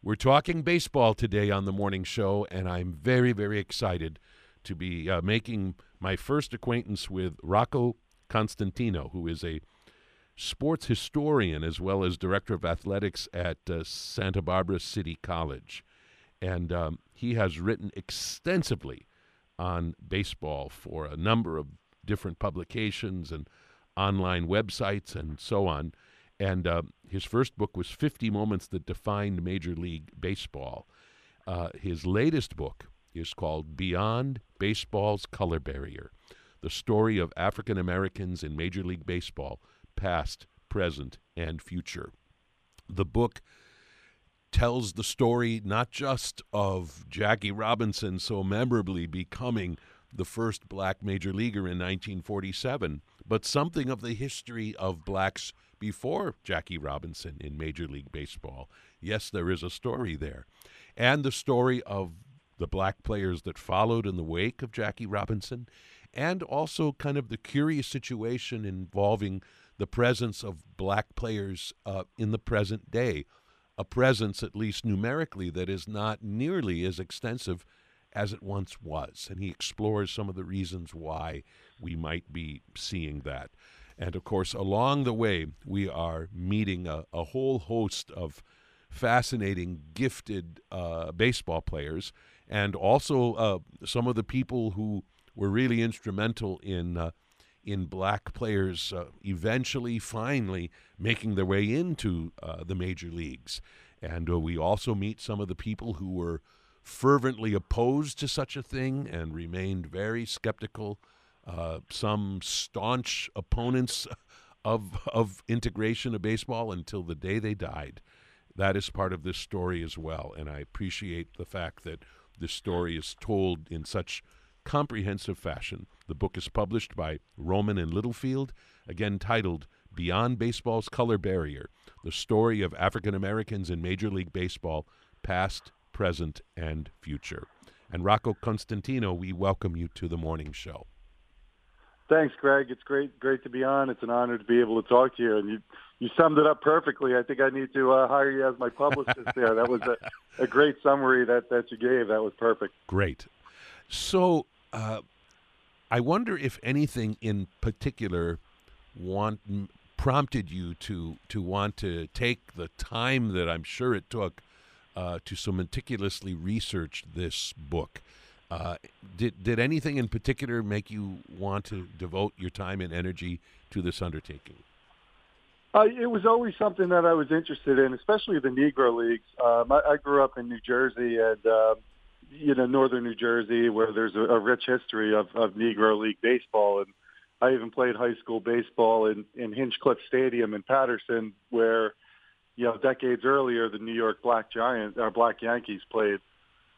We're talking baseball today on the morning show, and I'm very, very excited to be uh, making my first acquaintance with Rocco Constantino, who is a sports historian as well as director of athletics at uh, Santa Barbara City College. And um, he has written extensively on baseball for a number of different publications and online websites and so on. And uh, his first book was 50 Moments That Defined Major League Baseball. Uh, his latest book is called Beyond Baseball's Color Barrier The Story of African Americans in Major League Baseball, Past, Present, and Future. The book tells the story not just of Jackie Robinson so memorably becoming the first black major leaguer in 1947, but something of the history of blacks before Jackie Robinson in Major League Baseball. Yes, there is a story there. And the story of the black players that followed in the wake of Jackie Robinson, and also kind of the curious situation involving the presence of black players uh, in the present day. A presence, at least numerically, that is not nearly as extensive as it once was. And he explores some of the reasons why we might be seeing that. And of course, along the way, we are meeting a, a whole host of fascinating, gifted uh, baseball players, and also uh, some of the people who were really instrumental in uh, in black players uh, eventually, finally making their way into uh, the major leagues. And uh, we also meet some of the people who were fervently opposed to such a thing and remained very skeptical uh, some staunch opponents of of integration of baseball until the day they died. That is part of this story as well, and I appreciate the fact that this story is told in such comprehensive fashion. The book is published by Rowman and Littlefield, again titled Beyond Baseball's Color Barrier: The Story of African Americans in Major League Baseball, Past, Present, and Future. And Rocco Constantino, we welcome you to the morning show. Thanks, Greg. It's great, great to be on. It's an honor to be able to talk to you, and you you summed it up perfectly. I think I need to uh, hire you as my publicist there. That was a, a great summary that that you gave. That was perfect. Great. So, uh, I wonder if anything in particular want prompted you to to want to take the time that I'm sure it took uh, to so meticulously research this book. Uh, did did anything in particular make you want to devote your time and energy to this undertaking? Uh, it was always something that I was interested in, especially the Negro leagues. Um, I, I grew up in New Jersey and uh, you know northern New Jersey, where there's a, a rich history of, of Negro League baseball, and I even played high school baseball in, in Hinchliffe Stadium in Paterson, where you know decades earlier the New York Black Giants or Black Yankees played.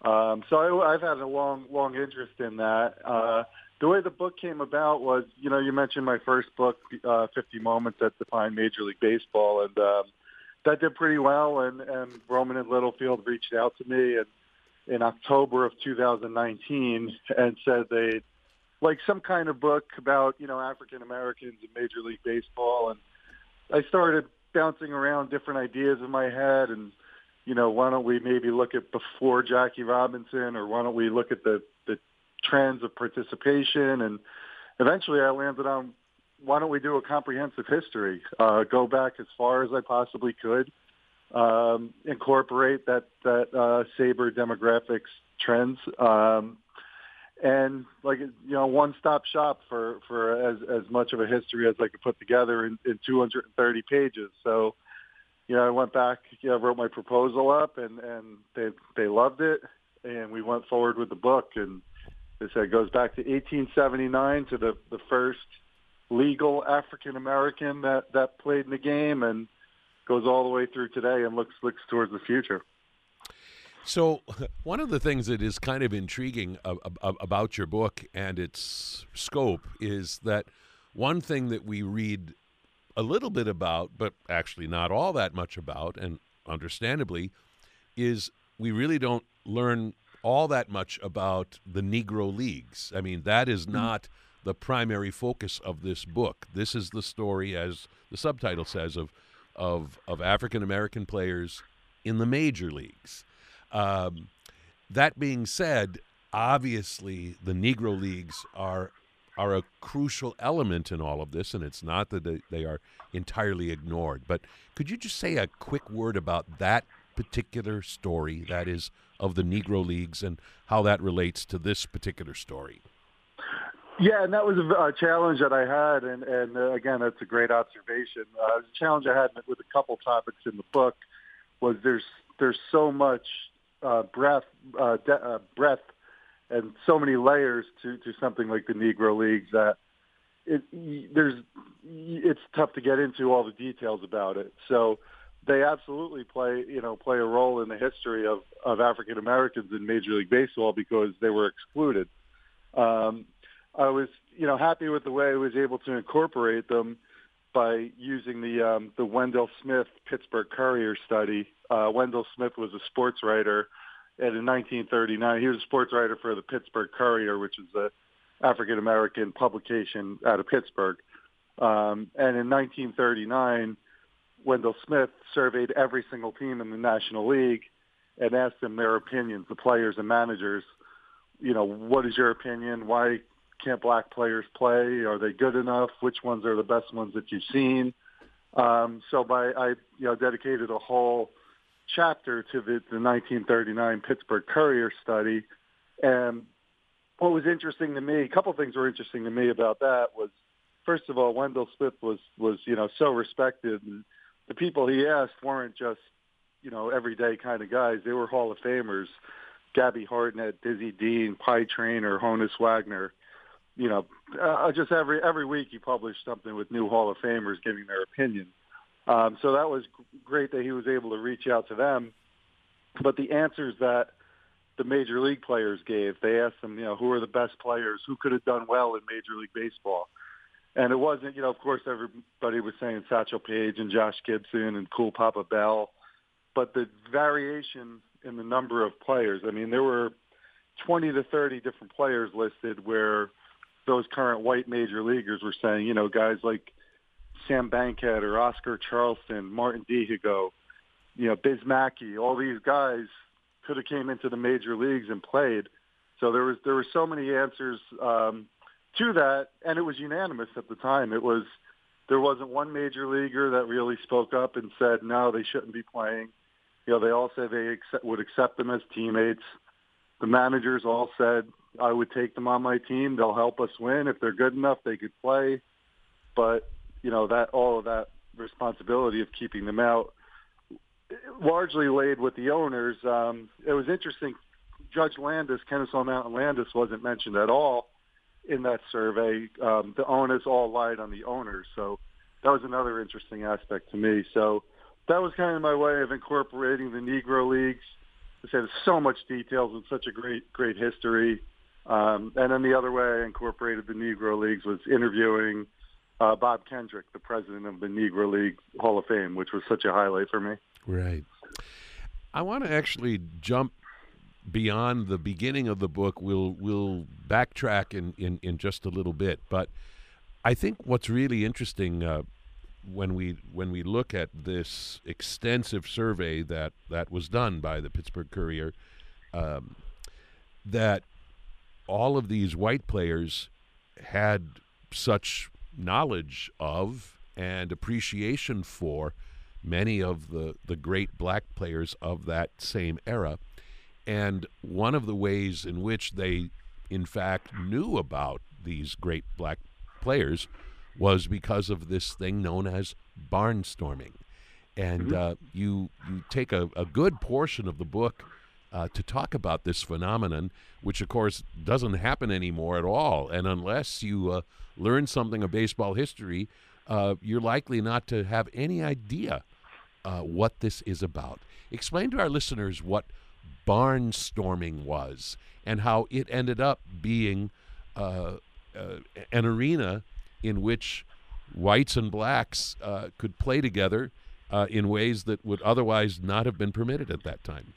Um, so I, I've had a long, long interest in that. Uh, the way the book came about was, you know, you mentioned my first book, uh, 50 Moments that Defined Major League Baseball, and um, that did pretty well. And, and Rowman and Littlefield reached out to me in, in October of 2019 and said they'd like some kind of book about, you know, African Americans in Major League Baseball. And I started bouncing around different ideas in my head and you know, why don't we maybe look at before Jackie Robinson, or why don't we look at the the trends of participation? And eventually, I landed on why don't we do a comprehensive history? Uh, go back as far as I possibly could, um, incorporate that that uh, SABR demographics trends, um, and like you know, one stop shop for for as as much of a history as I could put together in, in 230 pages. So you know, I went back, you know, wrote my proposal up, and and they they loved it, and we went forward with the book, and they said it goes back to 1879 to the the first legal African American that that played in the game, and goes all the way through today, and looks looks towards the future. So, one of the things that is kind of intriguing about your book and its scope is that one thing that we read a little bit about, but actually not all that much about, and understandably, is we really don't learn all that much about the Negro Leagues. I mean, that is mm. not the primary focus of this book. This is the story, as the subtitle says, of of of African American players in the major leagues. Um, that being said, obviously the Negro Leagues are are a crucial element in all of this, and it's not that they, are entirely ignored. But could you just say a quick word about that particular story, that is, of the Negro Leagues, and how that relates to this particular story? Yeah, and that was a, challenge that I had, and, and uh, again, that's a great observation. Uh, the challenge I had with a couple topics in the book was there's there's so much uh, breadth uh, de- uh, and so many layers to to something like the Negro Leagues that it there's it's tough to get into all the details about it. So they absolutely play you know play a role in the history of of African Americans in Major League Baseball because they were excluded. Um, I was you know happy with the way I was able to incorporate them by using the um, the Wendell Smith Pittsburgh Courier study. Uh, Wendell Smith was a sports writer, and in 1939 he was a sports writer for the Pittsburgh Courier, which is a African American publication out of Pittsburgh. Um, and in 1939, Wendell Smith surveyed every single team in the National League and asked them their opinions, the players and managers. You know, what is your opinion? Why can't black players play? Are they good enough? Which ones are the best ones that you've seen? Um, so by I you know dedicated a whole chapter to the, the 1939 Pittsburgh Courier study, and what was interesting to me, a couple things were interesting to me about that was, first of all, Wendell Smith was was you know so respected, and the people he asked weren't just you know everyday kind of guys; they were Hall of Famers. Gabby Hartnett, Dizzy Dean, Pie Traynor, Honus Wagner you know, uh, just every every week he published something with new Hall of Famers giving their opinion. Um, so that was great that he was able to reach out to them. But the answers that the major league players gave, they asked them, you know, who are the best players, who could have done well in Major League Baseball. And it wasn't, you know, of course, everybody was saying Satchel Paige and Josh Gibson and Cool Papa Bell, but the variation in the number of players. I mean, there were 20 to 30 different players listed where those current white major leaguers were saying, you know, guys like Sam Bankhead or Oscar Charleston, Martin Dihigo, you know, Biz Mackey, all these guys could have came into the major leagues and played. So there was there were so many answers um, to that, and it was unanimous at the time. It was there wasn't one major leaguer that really spoke up and said no, they shouldn't be playing. You know, they all said they accept, would accept them as teammates. The managers all said I would take them on my team. They'll help us win. If they're good enough, they could play. But, you know, that all of that responsibility of keeping them out largely laid with the owners. Um, it was interesting. Judge Landis, Kennesaw Mountain Landis, wasn't mentioned at all in that survey. Um, the owners all lied on the owners. So that was another interesting aspect to me. So that was kind of my way of incorporating the Negro Leagues. I said so much details and such a great, great history. Um, and then the other way I incorporated the Negro Leagues was interviewing uh, Bob Kendrick, the president of the Negro League Hall of Fame, which was such a highlight for me. Right. I want to actually jump beyond the beginning of the book. We'll we'll backtrack in, in, in just a little bit, but I think what's really interesting uh, when we when we look at this extensive survey that that was done by the Pittsburgh Courier, um, that all of these white players had such knowledge of and appreciation for many of the, the great black players of that same era. And one of the ways in which they, in fact, knew about these great black players was because of this thing known as barnstorming. And mm-hmm. uh, you, you take a, a good portion of the book uh, to talk about this phenomenon, which of course doesn't happen anymore at all. And unless you uh, learn something of baseball history, uh, you're likely not to have any idea uh, what this is about. Explain to our listeners what barnstorming was and how it ended up being uh, uh, an arena in which whites and blacks could play together in ways that would otherwise not have been permitted at that time.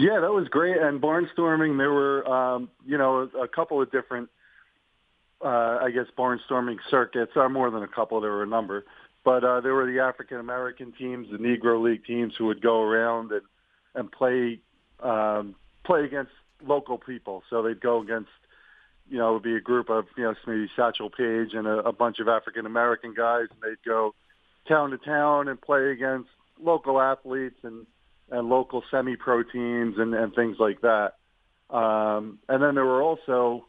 Yeah, that was great. And barnstorming, there were, um, you know, a, couple of different, uh, I guess, barnstorming circuits. Or more than a couple. There were a number. but uh, there were the African American teams, the Negro League teams, who would go around and and play um, play against local people. So they'd go against, you know, it would be a group of you know maybe Satchel Paige and a, a bunch of African American guys, and they'd go town to town and play against local athletes and and local semi-pro teams and, and things like that. Um, and then there were also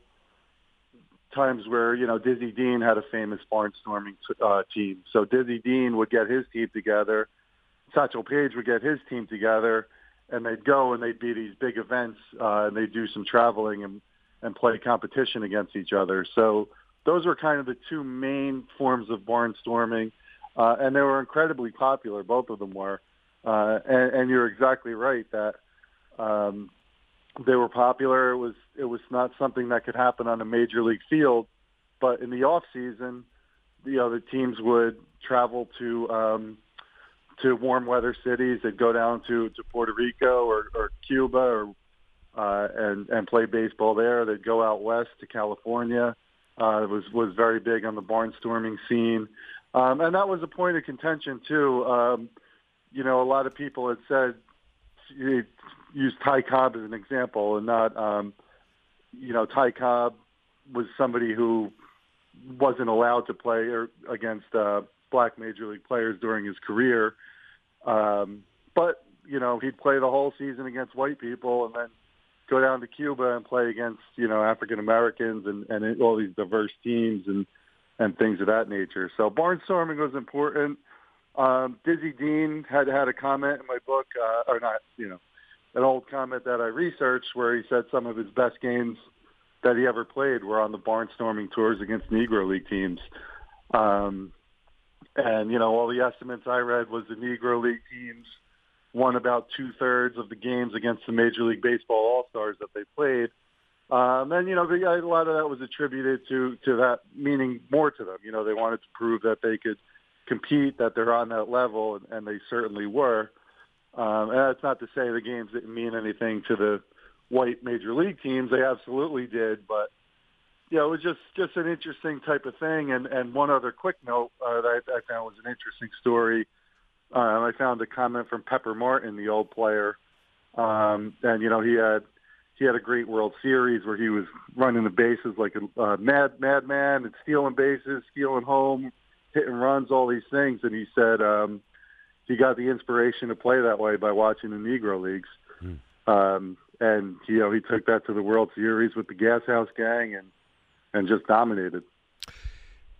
times where you know Dizzy Dean had a famous barnstorming uh, team. So Dizzy Dean would get his team together, Satchel Paige would get his team together, and they'd go and they'd be these big events uh, and they'd do some traveling and and play competition against each other. So those were kind of the two main forms of barnstorming, uh, and they were incredibly popular. Both of them were, uh, and, and you're exactly right that. Um, they were popular. It was it was not something that could happen on a major league field, but in the off season, you know, the teams would travel to um, to warm weather cities. They'd go down to to Puerto Rico or, or Cuba or uh, and and play baseball there. They'd go out west to California. Uh, it was was very big on the barnstorming scene, um, and that was a point of contention too. Um, you know, a lot of people had said use Ty Cobb as an example, and not, um, you know, Ty Cobb was somebody who wasn't allowed to play or against uh, black major league players during his career. Um, but you know, he'd play the whole season against white people, and then go down to Cuba and play against you know African Americans and and all these diverse teams and and things of that nature. So barnstorming was important. Um, Dizzy Dean had had a comment in my book, uh, or not, you know, an old comment that I researched where he said some of his best games that he ever played were on the barnstorming tours against Negro League teams. Um, and, you know, all the estimates I read was the Negro League teams won about two thirds of the games against the Major League Baseball All Stars that they played. Um, and you know, a lot of that was attributed to to that meaning more to them. You know, they wanted to prove that they could compete, that they're on that level, and, and they certainly were. Um, and that's not to say the games didn't mean anything to the white major league teams. They absolutely did, but you know, it was just just an interesting type of thing. And and one other quick note uh, that I, I found was an interesting story. Uh, I found a comment from Pepper Martin, the old player, um, and you know he had he had a great World Series where he was running the bases like a uh, mad madman and stealing bases, stealing home, hitting runs, all these things. And he said. um he got the inspiration to play that way by watching the Negro Leagues. Mm. Um, and you know he took that to the World Series with the Gas House Gang and and just dominated.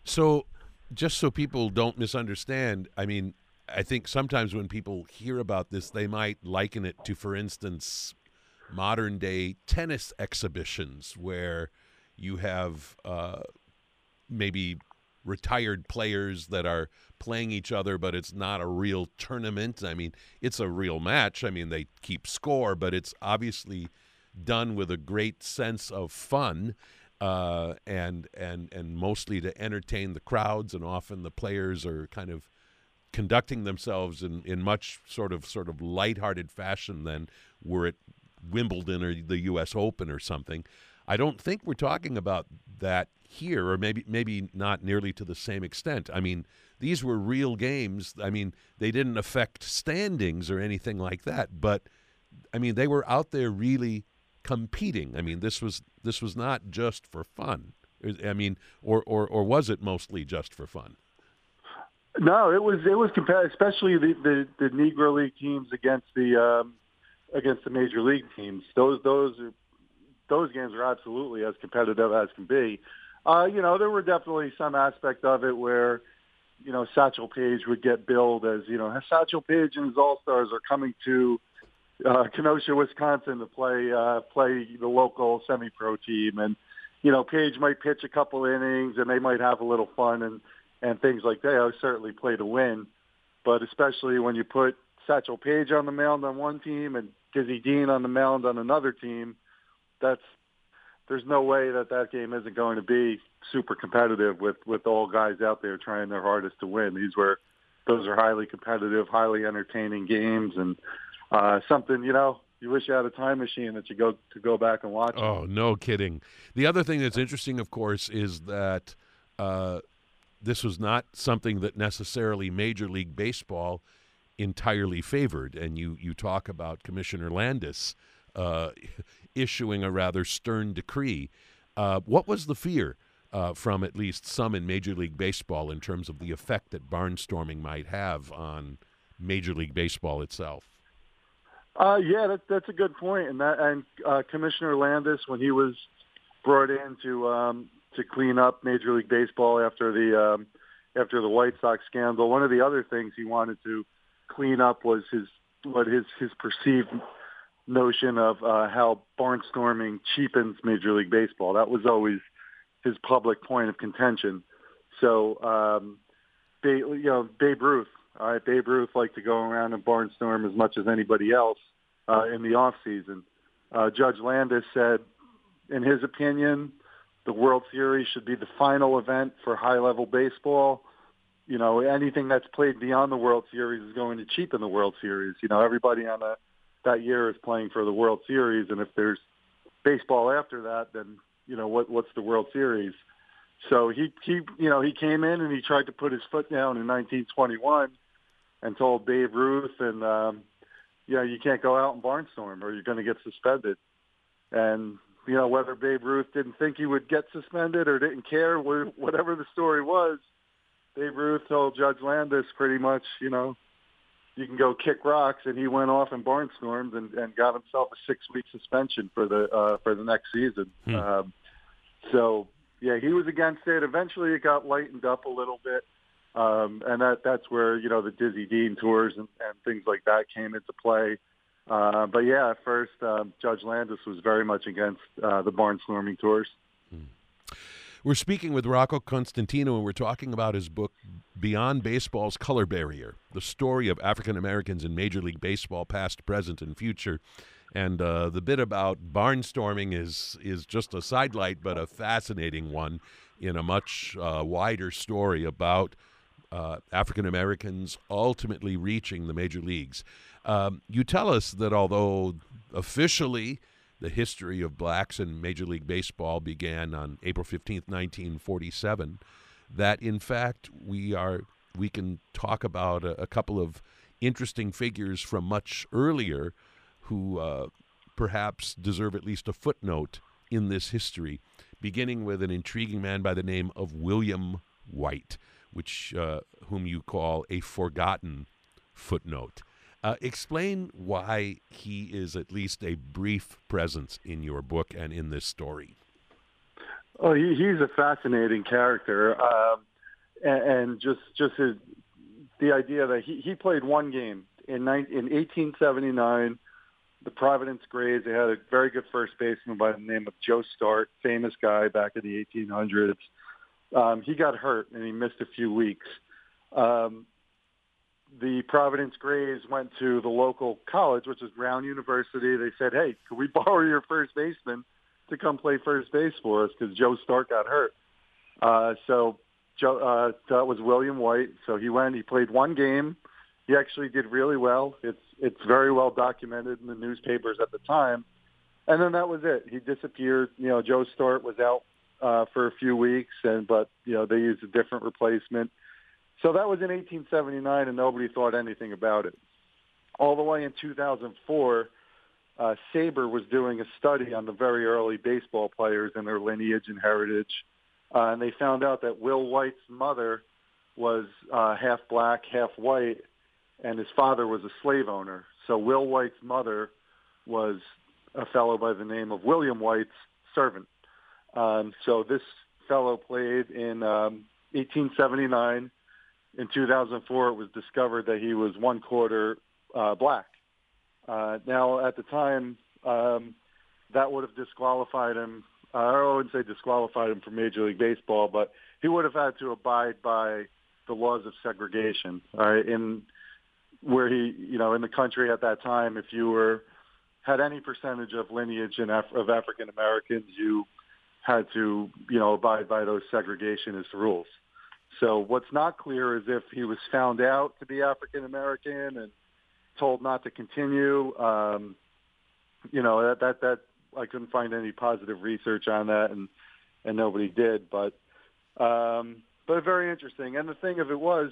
So, just so people don't misunderstand, I mean, I think sometimes when people hear about this, they might liken it to, for instance, modern day tennis exhibitions where you have uh, maybe retired players that are playing each other, but it's not a real tournament. I mean, it's a real match. I mean, they keep score, but it's obviously done with a great sense of fun. Uh, and and and mostly to entertain the crowds, and often the players are kind of conducting themselves in, in much sort of sort of lighthearted fashion than were it Wimbledon or the U.S. Open or something. I don't think we're talking about that here, or maybe maybe not nearly to the same extent. I mean, these were real games. I mean, they didn't affect standings or anything like that, but I mean, they were out there really competing. I mean, this was this was not just for fun. I mean, or or or was it mostly just for fun? No, it was it was especially the, the the Negro League teams against the um, against the major league teams. Those those are those games are absolutely as competitive as can be. Uh, you know, there were definitely some aspect of it where, you know, Satchel Paige would get billed as, you know, Satchel Paige and his All-Stars are coming to uh, Kenosha, Wisconsin to play uh, play the local semi-pro team. And, you know, Paige might pitch a couple innings and they might have a little fun and, and things like that. I certainly play to win. But especially when you put Satchel Paige on the mound on one team and Dizzy Dean on the mound on another team, that's there's no way that that game isn't going to be super competitive with with all guys out there trying their hardest to win. These were those are highly competitive, highly entertaining games, and uh, something you know you wish you had a time machine that you go to go back and watch. Oh, no kidding. The other thing that's interesting, of course, is that uh, this was not something that necessarily Major League Baseball entirely favored. And you, you talk about Commissioner Landis uh, issuing a rather stern decree. Uh, what was the fear uh, from at least some in Major League Baseball in terms of the effect that barnstorming might have on Major League Baseball itself? Uh, yeah, that, that's a good point. And that and uh, Commissioner Landis, when he was brought in to um, to clean up Major League Baseball after the um, after the White Sox scandal, one of the other things he wanted to clean up was his what his his perceived notion of uh, how barnstorming cheapens Major League Baseball. That was always his public point of contention. So, um, Babe, you know, Babe Ruth all right, Babe Ruth liked to go around and barnstorm as much as anybody else uh, in the off season. Uh, Judge Landis said, in his opinion, the World Series should be the final event for high level baseball. You know, anything that's played beyond the World Series is going to cheapen the World Series. You know, everybody on a, that year is playing for the World Series, and if there's baseball after that, then you know what what's the World Series? So he he you know he came in and he tried to put his foot down in 1921 and told Babe Ruth and um, you know you can't go out and barnstorm or you're going to get suspended. And you know whether Babe Ruth didn't think he would get suspended or didn't care, whatever the story was, Babe Ruth told Judge Landis pretty much, you know, you can go kick rocks, and he went off and barnstormed and, and got himself a six week suspension for the uh, for the next season. Hmm. Um, so yeah, he was against it. Eventually, it got lightened up a little bit. Um, and that that's where you know the Dizzy Dean tours and, and things like that came into play. Uh, but yeah, at first um, Judge Landis was very much against uh, the barnstorming tours. We're speaking with Rocco Constantino, and we're talking about his book Beyond Baseball's Color Barrier: The Story of African Americans in Major League Baseball, Past, Present, and Future. And uh, the bit about barnstorming is is just a sidelight, but a fascinating one in a much uh, wider story about uh, African Americans ultimately reaching the major leagues. Um, you tell us that although officially the history of blacks in Major League Baseball began on April 15th, 1947, that in fact we are we can talk about a, a couple of interesting figures from much earlier who uh, perhaps deserve at least a footnote in this history, beginning with an intriguing man by the name of William White which uh, whom you call a forgotten footnote. Uh, explain why he is at least a brief presence in your book and in this story. Oh, he, he's a fascinating character, um, and, and, just just his, the idea that he, he played one game in, in 1879. The Providence Grays. They had a very good first baseman by the name of Joe Start, famous guy back in the 1800s. Um, he got hurt and he missed a few weeks. Um, the Providence Grays went to the local college, which is Brown University. They said, "Hey, could we borrow your first baseman to come play first base for us?" Because Joe Stark got hurt. Uh, so Joe, uh, that was William White. So he went. He played one game. He actually did really well. It's it's very well documented in the newspapers at the time. And then that was it. He disappeared. You know, Joe Start was out uh, for a few weeks, and but you know they used a different replacement. So that was in 1879, and nobody thought anything about it. All the way in 2004, uh, SABR was doing a study on the very early baseball players and their lineage and heritage, uh, and they found out that Will White's mother was uh, half black, half white, and his father was a slave owner. So Will White's mother was a fellow by the name of William White's servant. Um, so this fellow played in um, 1879. In 2004, it was discovered that he was one quarter uh, black. Uh, now, at the time, um, that would have disqualified him. Uh, I wouldn't say disqualified him from Major League Baseball, but he would have had to abide by the laws of segregation. Right? In where he, you know, in the country at that time, if you were had any percentage of lineage in Af- of African Americans, you had to, you know, abide by those segregationist rules. So what's not clear is if he was found out to be African American and told not to continue. Um, you know that that that I couldn't find any positive research on that, and and nobody did. But um, but very interesting. And the thing of it was,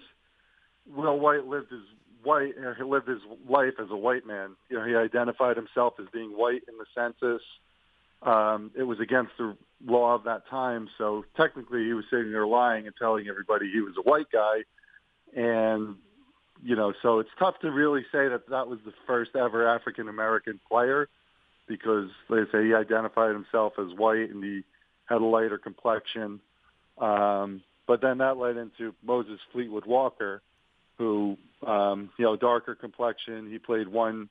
Will White lived his white he lived his life as a white man. You know, he identified himself as being white in the census. Um, it was against the law of that time, so technically he was sitting there lying and telling everybody he was a white guy. And you know, so it's tough to really say that that was the first ever African American player because they say he identified himself as white and he had a lighter complexion. Um, but then that led into Moses Fleetwood Walker, who um, you know darker complexion. He played one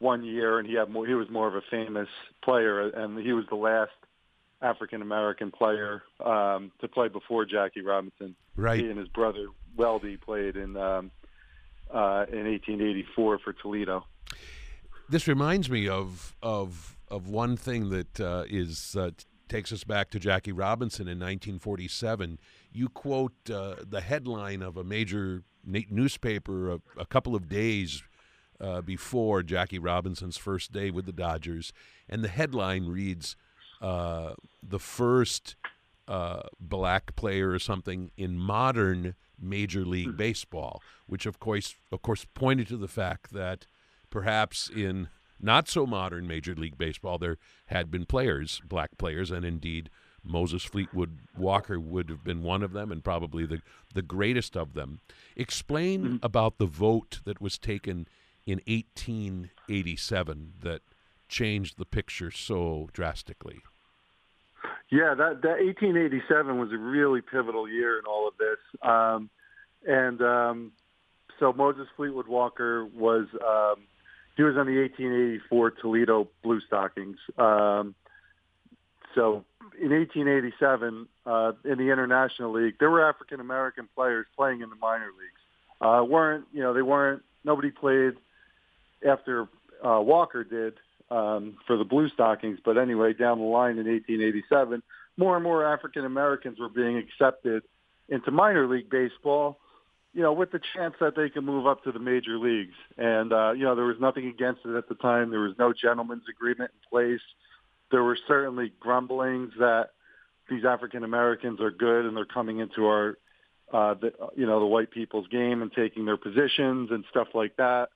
one year, and he had more. He was more of a famous player, and he was the last African American player um, to play before Jackie Robinson. Right. He and his brother Weldy played in um, uh, in 1884 for Toledo. This reminds me of of of one thing that uh, is uh, takes us back to Jackie Robinson in 1947. You quote uh, the headline of a major newspaper a, a couple of days uh, before Jackie Robinson's first day with the Dodgers, and the headline reads, uh, "The first uh, black player or something in modern Major League Baseball," which of course, of course, pointed to the fact that perhaps in not so modern Major League Baseball, there had been players, black players, and indeed Moses Fleetwood Walker would have been one of them, and probably the the greatest of them. Explain mm-hmm. about the vote that was taken in 1887 that changed the picture so drastically. Yeah, that that 1887 was a really pivotal year in all of this, um, and um, so Moses Fleetwood Walker was um, he was on the 1884 Toledo Blue Stockings. Um, so in 1887, uh, in the International League, there were African American players playing in the minor leagues. Uh, weren't you know they weren't nobody played after uh, Walker did um, for the Blue Stockings, but anyway, down the line in 1887, more and more African Americans were being accepted into minor league baseball you know, with the chance that they can move up to the major leagues. And, uh, you know, there was nothing against it at the time. There was no gentleman's agreement in place. There were certainly grumblings that these African Americans are good and they're coming into our, uh, the, you know, the white people's game and taking their positions and stuff like that.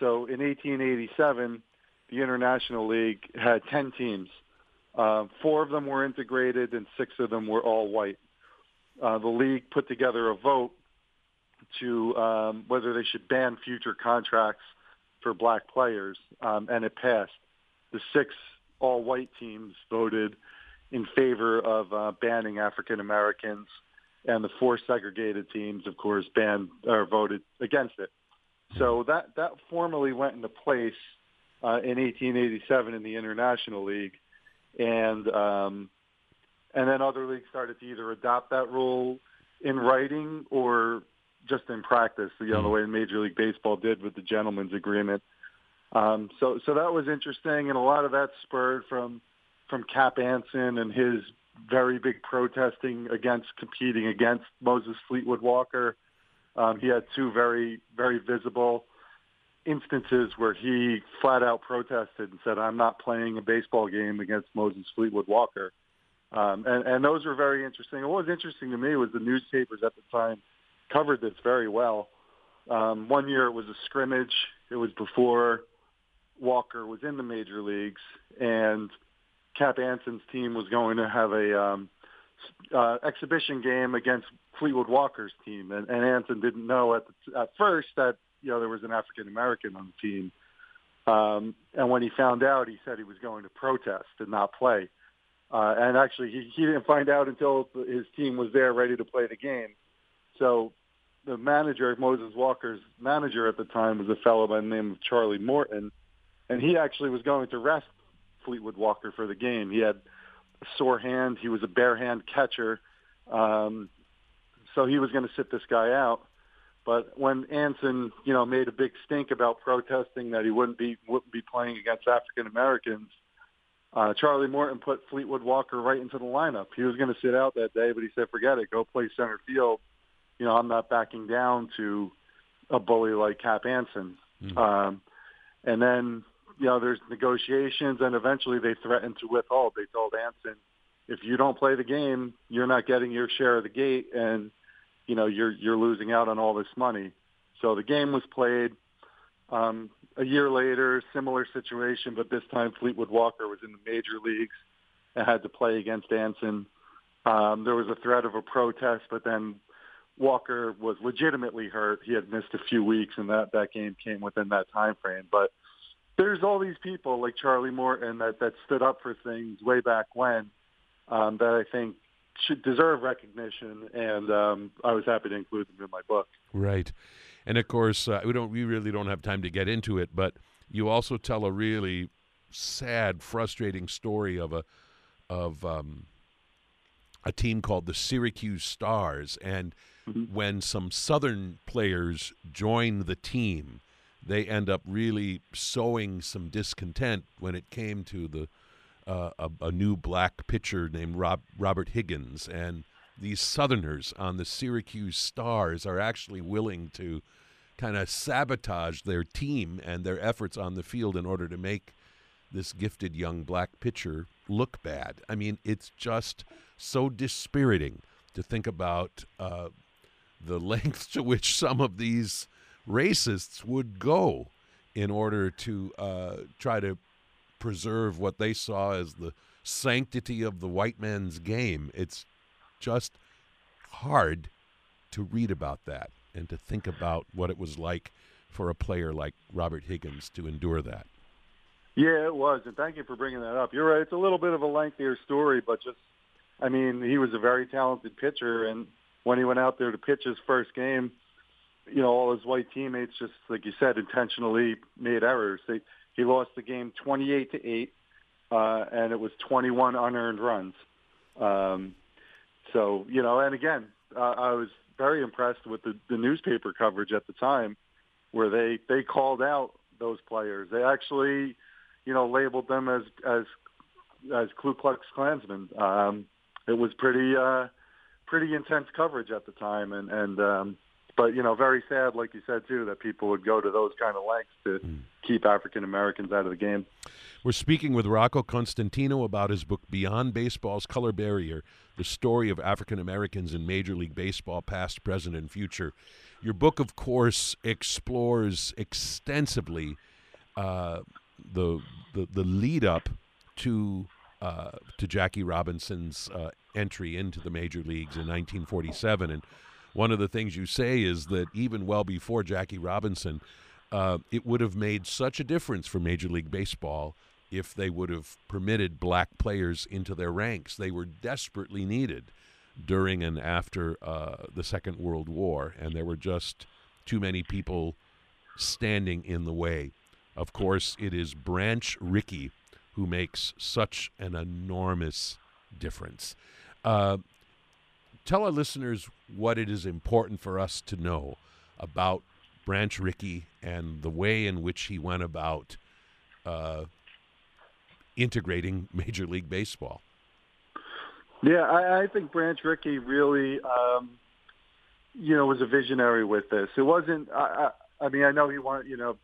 So in 1887, the International League had 10 teams. Uh, four of them were integrated and six of them were all white. Uh, the league put together a vote to um, whether they should ban future contracts for black players, um, and it passed. The six all-white teams voted in favor of uh, banning African Americans, and the four segregated teams, of course, banned or voted against it. So that that formally went into place uh, in 1887 in the International League, and um, and then other leagues started to either adopt that rule in writing or just in practice, you know, the way Major League Baseball did with the gentleman's agreement. Um, so, so that was interesting, and a lot of that spurred from from Cap Anson and his very big protesting against competing against Moses Fleetwood Walker. Um, he had two very, very visible instances where he flat out protested and said, "I'm not playing a baseball game against Moses Fleetwood Walker." Um, and, and those were very interesting. What was interesting to me was the newspapers at the time covered this very well. Um, one year it was a scrimmage. It was before Walker was in the major leagues, and Cap Anson's team was going to have a um, uh, exhibition game against Fleetwood Walker's team, and, and Anson didn't know at the, at first that you know there was an African American on the team. Um, and when he found out, he said he was going to protest and not play. Uh, and actually, he, he didn't find out until his team was there ready to play the game. So the manager, Moses Walker's manager at the time, was a fellow by the name of Charlie Morton, and he actually was going to rest Fleetwood Walker for the game. He had sore hand. He was a bare hand catcher, um, so he was going to sit this guy out. But when Anson, you know, made a big stink about protesting that he wouldn't be wouldn't be playing against African Americans, uh, Charlie Morton put Fleetwood Walker right into the lineup. He was going to sit out that day, but he said, "Forget it. Go play center field." you know, I'm not backing down to a bully like Cap Anson. Mm-hmm. Um, and then, you know, there's negotiations, and eventually they threatened to withhold. They told Anson, if you don't play the game, you're not getting your share of the gate. And you know, you're you're losing out on all this money. So the game was played. Um, a year later, similar situation, but this time Fleetwood Walker was in the major leagues and had to play against Anson. Um, there was a threat of a protest, but then Walker was legitimately hurt. He had missed a few weeks, and that that game came within that time frame. But there's all these people like Charlie Morton that that stood up for things way back when um, that I think should deserve recognition, and um, I was happy to include them in my book. Right, and of course uh, we don't we really don't have time to get into it, but you also tell a really sad, frustrating story of a of um, a team called the Syracuse Stars, and mm-hmm. when some Southern players joined the team, they end up really sowing some discontent when it came to the uh, a, a, new black pitcher named Rob, Robert Higgins, and these Southerners on the Syracuse Stars are actually willing to kind of sabotage their team and their efforts on the field in order to make this gifted young black pitcher look bad. I mean, it's just so dispiriting to think about uh, the lengths to which some of these racists would go in order to uh, try to preserve what they saw as the sanctity of the white man's game. It's just hard to read about that and to think about what it was like for a player like Robert Higgins to endure that. Yeah, it was, and thank you for bringing that up. You're right; it's a little bit of a lengthier story, but just, I mean, he was a very talented pitcher, and when he went out there to pitch his first game, you know, all his white teammates just, like you said, intentionally made errors. They he lost the game 28 to eight, uh, and it was 21 unearned runs. Um, so you know, and again, uh, I was very impressed with the, the newspaper coverage at the time, where they they called out those players. They actually you know, labeled them as as as Ku Klux Klansmen. Um, it was pretty uh, pretty intense coverage at the time, and and um, but you know, very sad, like you said too, that people would go to those kind of lengths to mm. keep African Americans out of the game. We're speaking with Rocco Constantino about his book Beyond Baseball's Color Barrier: The Story of African Americans in Major League Baseball, Past, Present, and Future. Your book, of course, explores extensively uh, the the, the lead up to uh, to Jackie Robinson's uh, entry into the major leagues in 1947, and one of the things you say is that even well before Jackie Robinson, uh, it would have made such a difference for Major League Baseball if they would have permitted black players into their ranks. They were desperately needed during and after uh, the Second World War, and there were just too many people standing in the way. Of course, it is Branch Rickey who makes such an enormous difference. Uh, tell our listeners what it is important for us to know about Branch Rickey and the way in which he went about uh, integrating Major League Baseball. Yeah, I, I think Branch Rickey really, um, you know, was a visionary with this. It wasn't. I, I, I mean, I know he wanted, you know,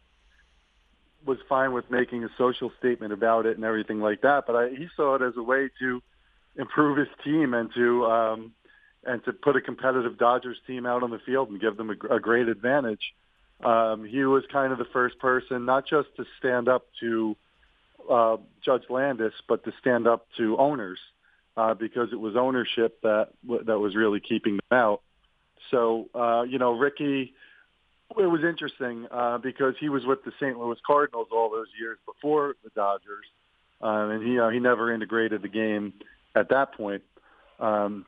was fine with making a social statement about it and everything like that. But I, he saw it as a way to improve his team and to um, and to put a competitive Dodgers team out on the field and give them a, a great advantage. Um, he was kind of the first person, not just to stand up to uh, Judge Landis, but to stand up to owners uh, because it was ownership that that was really keeping them out. So uh, you know, Rickey, it was interesting uh, because he was with the St. Louis Cardinals all those years before the Dodgers, um, and he uh, he never integrated the game at that point. Um,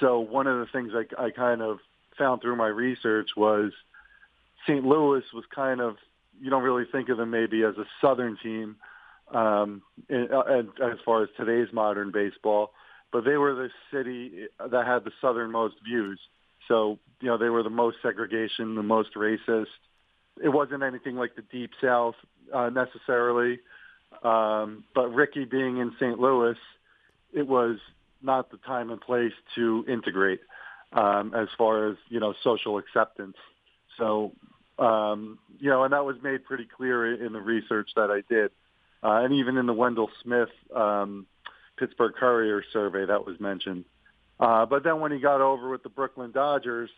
so one of the things I, I kind of found through my research was St. Louis was kind of you don't really think of them maybe as a Southern team, um, in, uh, as far as today's modern baseball, but they were the city that had the southernmost views. So, you know, they were the most segregation, the most racist. It wasn't anything like the Deep South uh, necessarily. Um, but Rickey being in St. Louis, it was not the time and place to integrate um, as far as, you know, social acceptance. So, um, you know, and that was made pretty clear in the research that I did. Uh, and even in the Wendell Smith um, Pittsburgh Courier survey that was mentioned. Uh, but then when he got over with the Brooklyn Dodgers,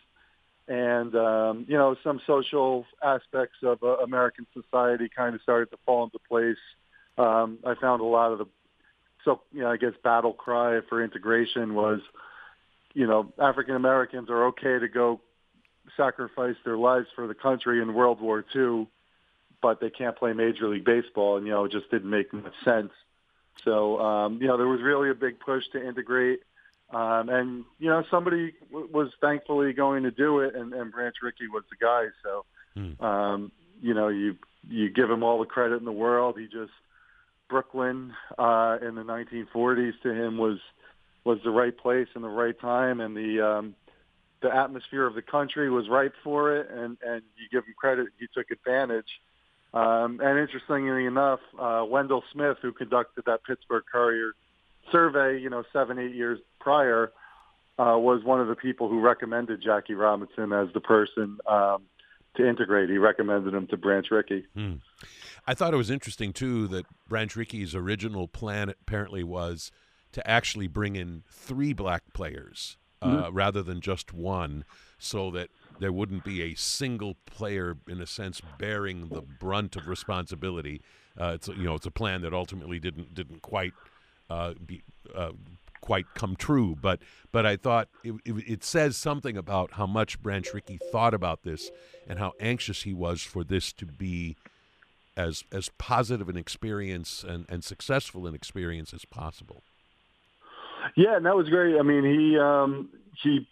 and um, you know some social aspects of uh, American society kind of started to fall into place. Um, I found a lot of the so you know I guess battle cry for integration was you know African Americans are okay to go sacrifice their lives for the country in World War II, but they can't play Major League Baseball, and you know it just didn't make much sense. So um, you know there was really a big push to integrate um, and you know, somebody w- was thankfully going to do it, and, and Branch Rickey was the guy. So, mm. um, you know, you you give him all the credit in the world. He just Brooklyn uh, in the 1940s to him was was the right place and the right time, and the um, the atmosphere of the country was ripe for it. And and you give him credit, he took advantage. Um, and interestingly enough, uh, Wendell Smith, who conducted that Pittsburgh Courier survey, you know, seven, eight years prior, uh, was one of the people who recommended Jackie Robinson as the person um, to integrate. He recommended him to Branch Rickey. Hmm. I thought it was interesting too that Branch Rickey's original plan apparently was to actually bring in three black players uh, mm-hmm. rather than just one, so that there wouldn't be a single player, in a sense, bearing the brunt of responsibility. Uh, it's you know it's a plan that ultimately didn't didn't quite uh, be, uh, quite come true. But but I thought it, it, it, says something about how much Branch Rickey thought about this and how anxious he was for this to be as as positive an experience and, and successful an experience as possible. Yeah, and that was great. I mean, he um, he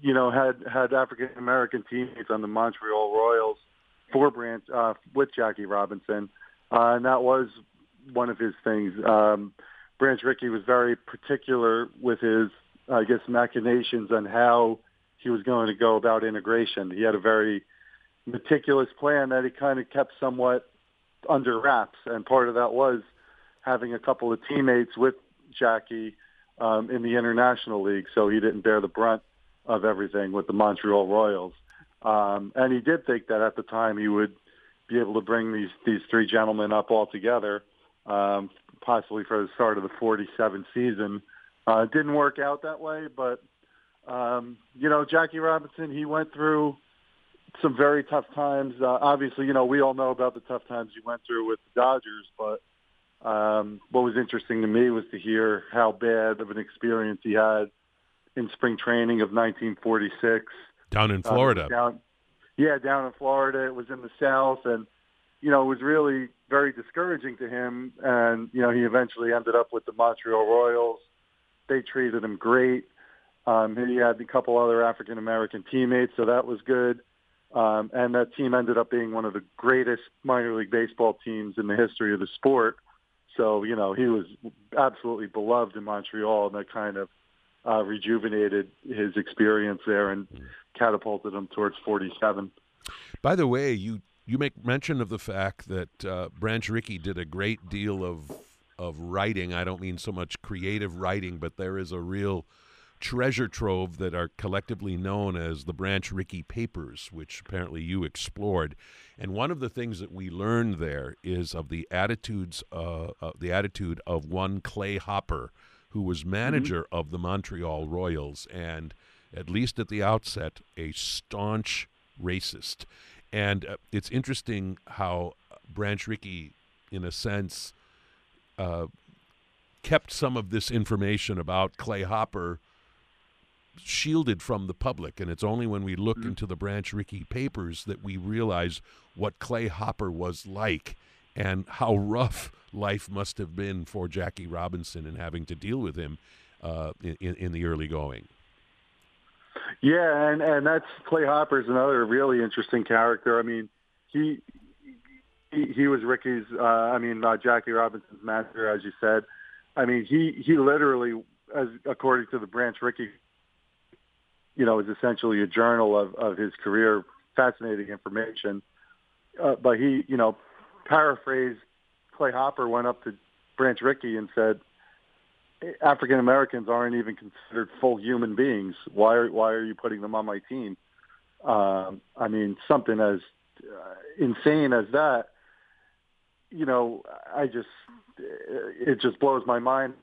you know had had African American teammates on the Montreal Royals for Branch uh, with Jackie Robinson, uh, and that was one of his things. Um, Branch Rickey was very particular with his, I guess, machinations on how he was going to go about integration. He had a very meticulous plan that he kind of kept somewhat under wraps, and part of that was having a couple of teammates with Jackie um, in the international league, so he didn't bear the brunt of everything with the Montreal Royals. Um, and he did think that at the time he would be able to bring these these three gentlemen up all together um, possibly for the start of the 47 season. Uh, didn't work out that way, but um, you know, Jackie Robinson, he went through some very tough times. Uh, obviously, you know, we all know about the tough times he went through with the Dodgers, but um, what was interesting to me was to hear how bad of an experience he had in spring training of 1946 down in Florida. Uh, down, yeah, down in Florida. It was in the South, and you know, it was really very discouraging to him. And, you know, he eventually ended up with the Montreal Royals. They treated him great. Um, he had a couple other African American teammates, so that was good. Um, and that team ended up being one of the greatest minor league baseball teams in the history of the sport. So, you know, he was absolutely beloved in Montreal, and that kind of uh, rejuvenated his experience there and catapulted him towards 47. By the way, you you make mention of the fact that uh, Branch Rickey did a great deal of of writing. I don't mean so much creative writing, but there is a real treasure trove that are collectively known as the Branch Rickey Papers, which apparently you explored. And one of the things that we learned there is of the attitudes, uh, uh, the attitude of one Clay Hopper, who was mm-hmm. manager mm-hmm. of the Montreal Royals, and at least at the outset, a staunch racist. And uh, it's interesting how Branch Rickey, in a sense, uh, kept some of this information about Clay Hopper shielded from the public. And it's only when we look mm-hmm. into the Branch Rickey papers that we realize what Clay Hopper was like and how rough life must have been for Jackie Robinson and having to deal with him uh, in, in the early going. Yeah, and and that's Clay Hopper's another really interesting character. I mean, he he, he was Rickey's. Uh, I mean, uh, Jackie Robinson's master, as you said. I mean, he he literally, as according to the Branch Rickey, you know, is essentially a journal of of his career. Fascinating information, uh, but he, you know, paraphrased. Clay Hopper went up to Branch Rickey and said, African Americans aren't even considered full human beings. Why are why are you putting them on my team? Um, I mean, something as uh, insane as that. You know, I just it just blows my mind.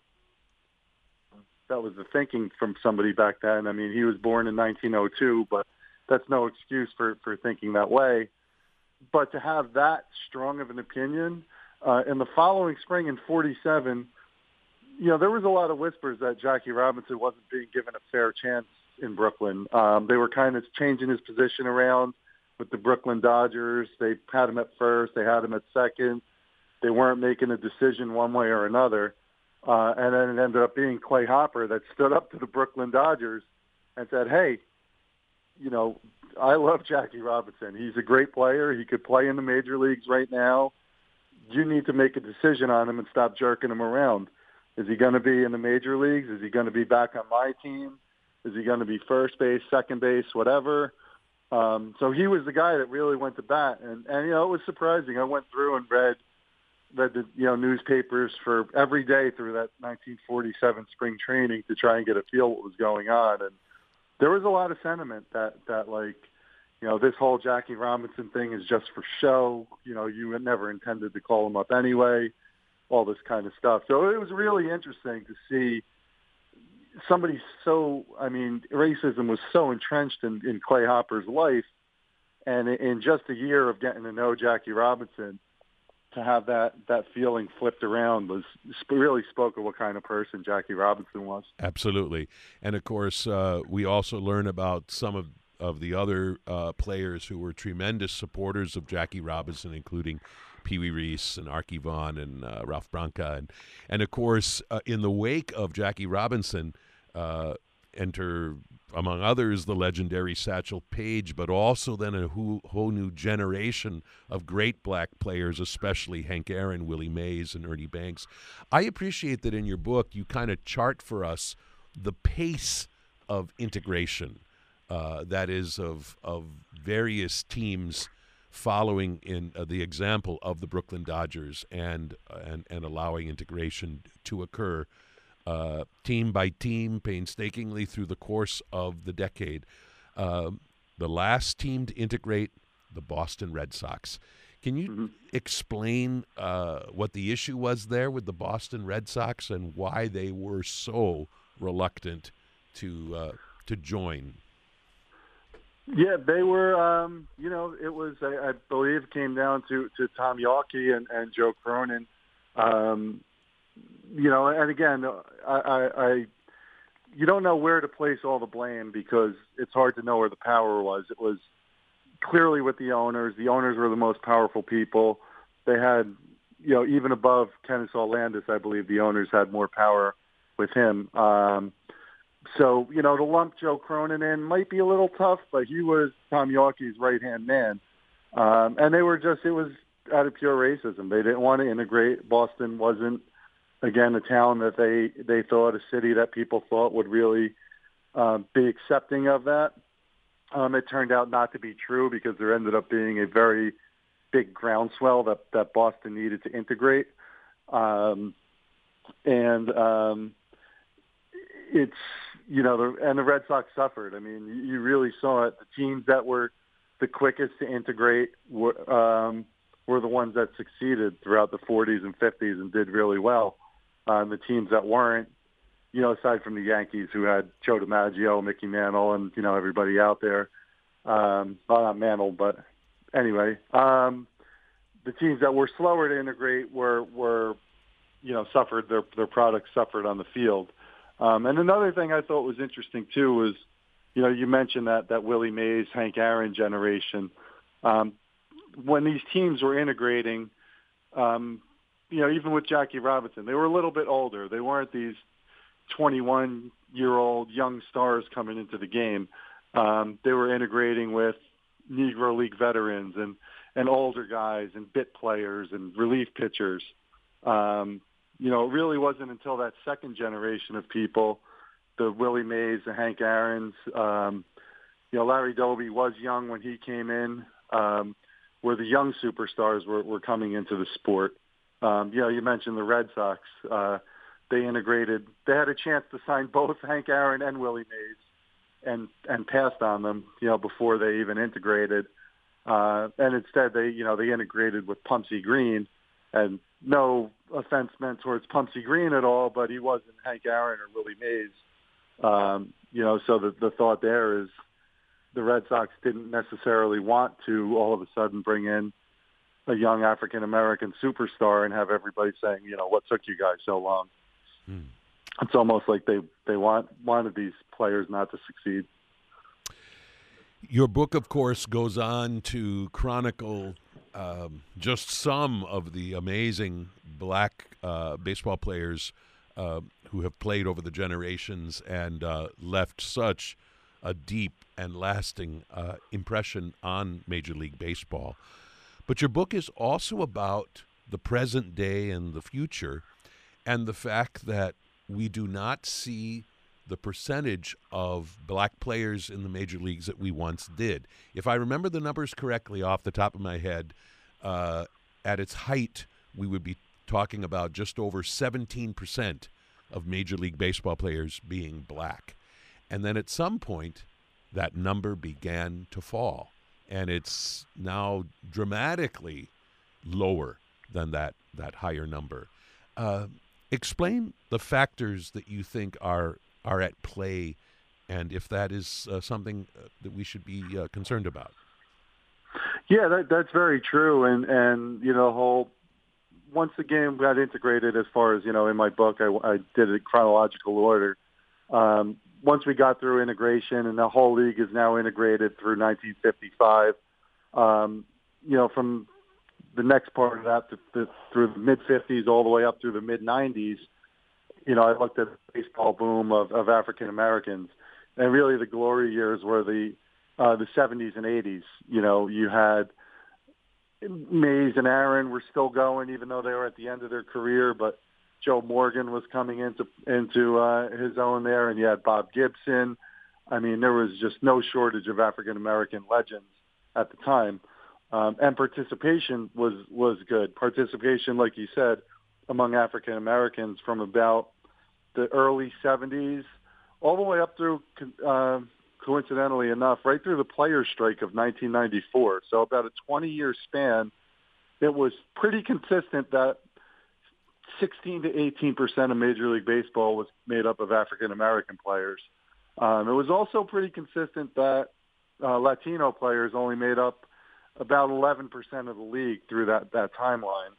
That was the thinking from somebody back then. I mean, he was born in 1902, but that's no excuse for for thinking that way. But to have that strong of an opinion uh, in the following spring in '47, you know, there was a lot of whispers that Jackie Robinson wasn't being given a fair chance in Brooklyn. Um, they were kind of changing his position around with the Brooklyn Dodgers. They had him at first, they had him at second. They weren't making a decision one way or another. Uh, and then it ended up being Clay Hopper that stood up to the Brooklyn Dodgers and said, hey, you know, I love Jackie Robinson. He's a great player. He could play in the major leagues right now. You need to make a decision on him and stop jerking him around. Is he going to be in the major leagues? Is he going to be back on my team? Is he going to be first base, second base, whatever? Um, so he was the guy that really went to bat, and and you know it was surprising. I went through and read read the you know newspapers for every day through that 1947 spring training to try and get a feel what was going on, and there was a lot of sentiment that that like you know this whole Jackie Robinson thing is just for show. You know you never intended to call him up anyway, all this kind of stuff. So it was really interesting to see somebody so I mean racism was so entrenched in, in Clay Hopper's life, and in just a year of getting to know Jackie Robinson to have that that feeling flipped around was really spoke of what kind of person Jackie Robinson was. Absolutely, and of course, uh, we also learn about some of of the other uh, players who were tremendous supporters of Jackie Robinson, including Pee Wee Reese and Arky Vaughan and uh, Ralph Branca, and and of course, uh, in the wake of Jackie Robinson, uh, enter among others, the legendary Satchel Paige, but also then a whole, new generation of great black players, especially Hank Aaron, Willie Mays, and Ernie Banks. I appreciate that in your book you kind of chart for us the pace of integration, uh, that is, of, of various teams following in uh, the example of the Brooklyn Dodgers and, and, and allowing integration to occur uh, team by team, painstakingly through the course of the decade. Uh, the last team to integrate, the Boston Red Sox. Can you mm-hmm. explain uh, what the issue was there with the Boston Red Sox and why they were so reluctant to uh, to join? Yeah, they were. Um, you know, it was. I, I believe came down to to Tom Yawkey and, and Joe Cronin. Um, you know, and again, I, I, I you don't know where to place all the blame because it's hard to know where the power was. It was clearly with the owners. The owners were the most powerful people. They had, you know, even above Kenesaw Landis, I believe the owners had more power with him. Um, so, you know, to lump Joe Cronin in might be a little tough, but he was Tom Yawkey's right-hand man. Um, and they were just, it was out of pure racism. They didn't want to integrate. Boston wasn't – again a town that they they thought a city that people thought would really um, be accepting of that. Um, it turned out not to be true because there ended up being a very big groundswell that that Boston needed to integrate, um, and um, it's you know the and the Red Sox suffered. I mean, you really saw it. The teams that were the quickest to integrate were um, were the ones that succeeded throughout the 40s and 50s and did really well um, the teams that weren't, you know, aside from the Yankees who had Joe DiMaggio, Mickey Mantle, and you know everybody out there. Um, well, not Mantle, but anyway, um, the teams that were slower to integrate were were, you know, suffered their their products suffered on the field. Um, and another thing I thought was interesting too was, you know, you mentioned that that Willie Mays, Hank Aaron generation. Um, when these teams were integrating, um, you know, even with Jackie Robinson, they were a little bit older. They weren't these 21 year old young stars coming into the game. Um, they were integrating with Negro League veterans and, and older guys and bit players and relief pitchers. Um, you know, it really wasn't until that second generation of people, the Willie Mays, the Hank Aaron's, um, you know, Larry Doby was young when he came in, um, where the young superstars were, were coming into the sport. Um, you know, you mentioned the Red Sox. Uh, they integrated. They had a chance to sign both Hank Aaron and Willie Mays, and and passed on them. You know, before they even integrated. Uh, and instead, they you know they integrated with Pumpsie Green, and no offense meant towards Pumpsie Green at all, but he wasn't Hank Aaron or Willie Mays. Um, you know, so the the thought there is the Red Sox didn't necessarily want to all of a sudden bring in a young African American superstar and have everybody saying, you know, what took you guys so long? Hmm. It's almost like they they want wanted these players not to succeed. Your book, of course, goes on to chronicle um, just some of the amazing black uh, baseball players uh, who have played over the generations and uh, left such a deep and lasting uh, impression on Major League Baseball. But your book is also about the present day and the future, and the fact that we do not see the percentage of black players in the major leagues that we once did. If I remember the numbers correctly off the top of my head, uh, at its height, we would be talking about just over 17% of Major League Baseball players being black. And then at some point, that number began to fall. And it's now dramatically lower than that, that higher number. Uh, explain the factors that you think are are at play, and if that is uh, something uh, that we should be uh, concerned about. Yeah, that, that's very true, and and you know, whole once the game got integrated, as far as you know, in my book, I, I did it chronological order. Um, once we got through integration, and the whole league is now integrated through 1955. Um, you know, from the next part of that to, to, through the mid 50s all the way up through the mid 90s, you know, I looked at the baseball boom of, of African Americans, and really the glory years were the uh, the 70s and 80s. You know, you had Mays and Aaron were still going, even though they were at the end of their career, but Joe Morgan was coming into into uh, his own there, and you had Bob Gibson. I mean, there was just no shortage of African American legends at the time, um, and participation was was good. Participation, like you said, among African Americans from about the early 70s, all the way up through, uh, coincidentally enough, right through the players' strike of 1994. So about a 20-year span, it was pretty consistent that 16 to 18 percent of Major League Baseball was made up of African American players. Um, it was also pretty consistent that uh, Latino players only made up about 11 percent of the league through that that timeline.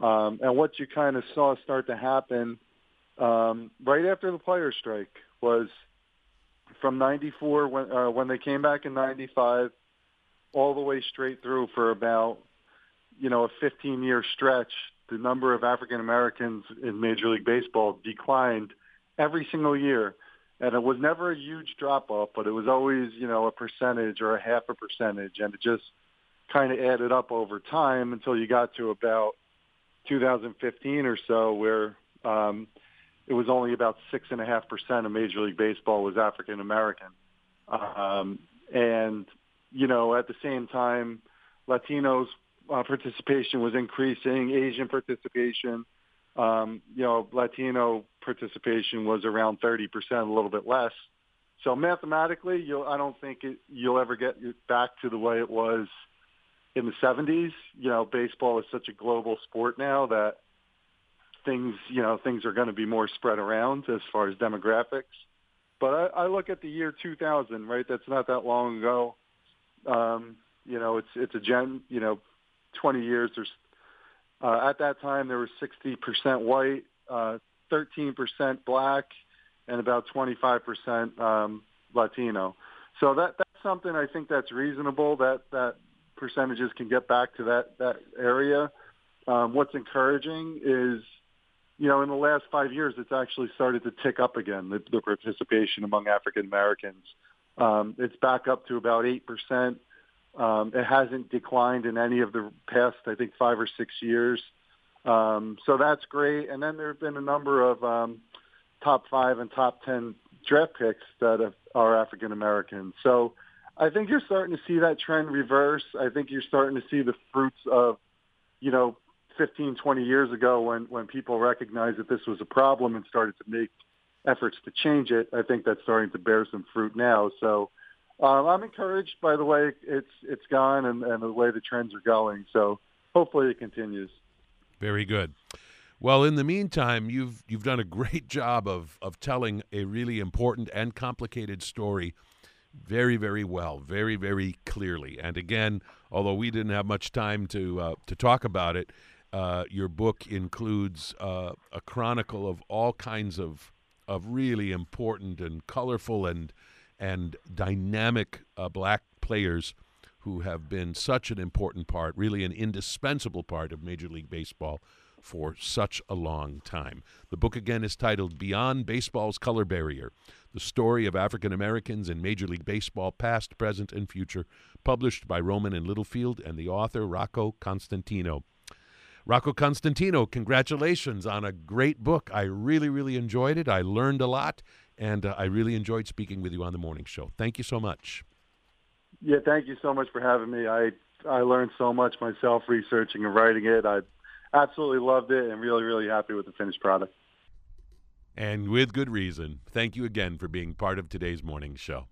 Um, and what you kind of saw start to happen um, right after the players' strike was from '94 when uh, when they came back in '95, all the way straight through for about you know a 15 year stretch. The number of African Americans in Major League Baseball declined every single year, and it was never a huge drop off, but it was always you know a percentage or a half a percentage, and it just kind of added up over time until you got to about 2015 or so, where um, it was only about six and a half percent of Major League Baseball was African American, um, and you know at the same time, Latinos uh, participation was increasing, Asian participation, um, you know, Latino participation was around 30%, a little bit less. So mathematically, you'll, I don't think it, you'll ever get back to the way it was in the 70s. You know, baseball is such a global sport now that things, you know, things are going to be more spread around as far as demographics. But I, I look at the year 2000, right? That's not that long ago. Um, you know, it's it's a gen. You know, 20 years. There's uh, at that time there was 60% white, uh, 13% black, and about 25% um, Latino. So that that's something I think that's reasonable. That that percentages can get back to that that area. Um, what's encouraging is you know, in the last five years, it's actually started to tick up again, the, the participation among African Americans. Um, it's back up to about 8%. Um, it hasn't declined in any of the past, I think, five or six years. Um, so that's great. And then there have been a number of um, top five and top 10 draft picks that are African American. So I think you're starting to see that trend reverse. I think you're starting to see the fruits of, you know, 15, 20 years ago when, when people recognized that this was a problem and started to make efforts to change it, I think that's starting to bear some fruit now. So um, I'm encouraged by the way it's it's gone and, and the way the trends are going. So hopefully it continues. Very good. Well, in the meantime, you've you've done a great job of of telling a really important and complicated story very very well, very very clearly. And again, although we didn't have much time to uh, to talk about it, uh, your book includes uh, a chronicle of all kinds of of really important and colorful and and dynamic uh, black players who have been such an important part, really an indispensable part of Major League Baseball for such a long time. The book again is titled Beyond Baseball's Color Barrier The Story of African Americans in Major League Baseball, Past, Present, and Future, published by Rowman and Littlefield and the author Rocco Constantino. Rocco Constantino, congratulations on a great book. I really, really enjoyed it. I learned a lot, and uh, I really enjoyed speaking with you on the morning show. Thank you so much. Yeah, thank you so much for having me. I I learned so much myself researching and writing it. I absolutely loved it and really, really happy with the finished product. And with good reason. Thank you again for being part of today's morning show.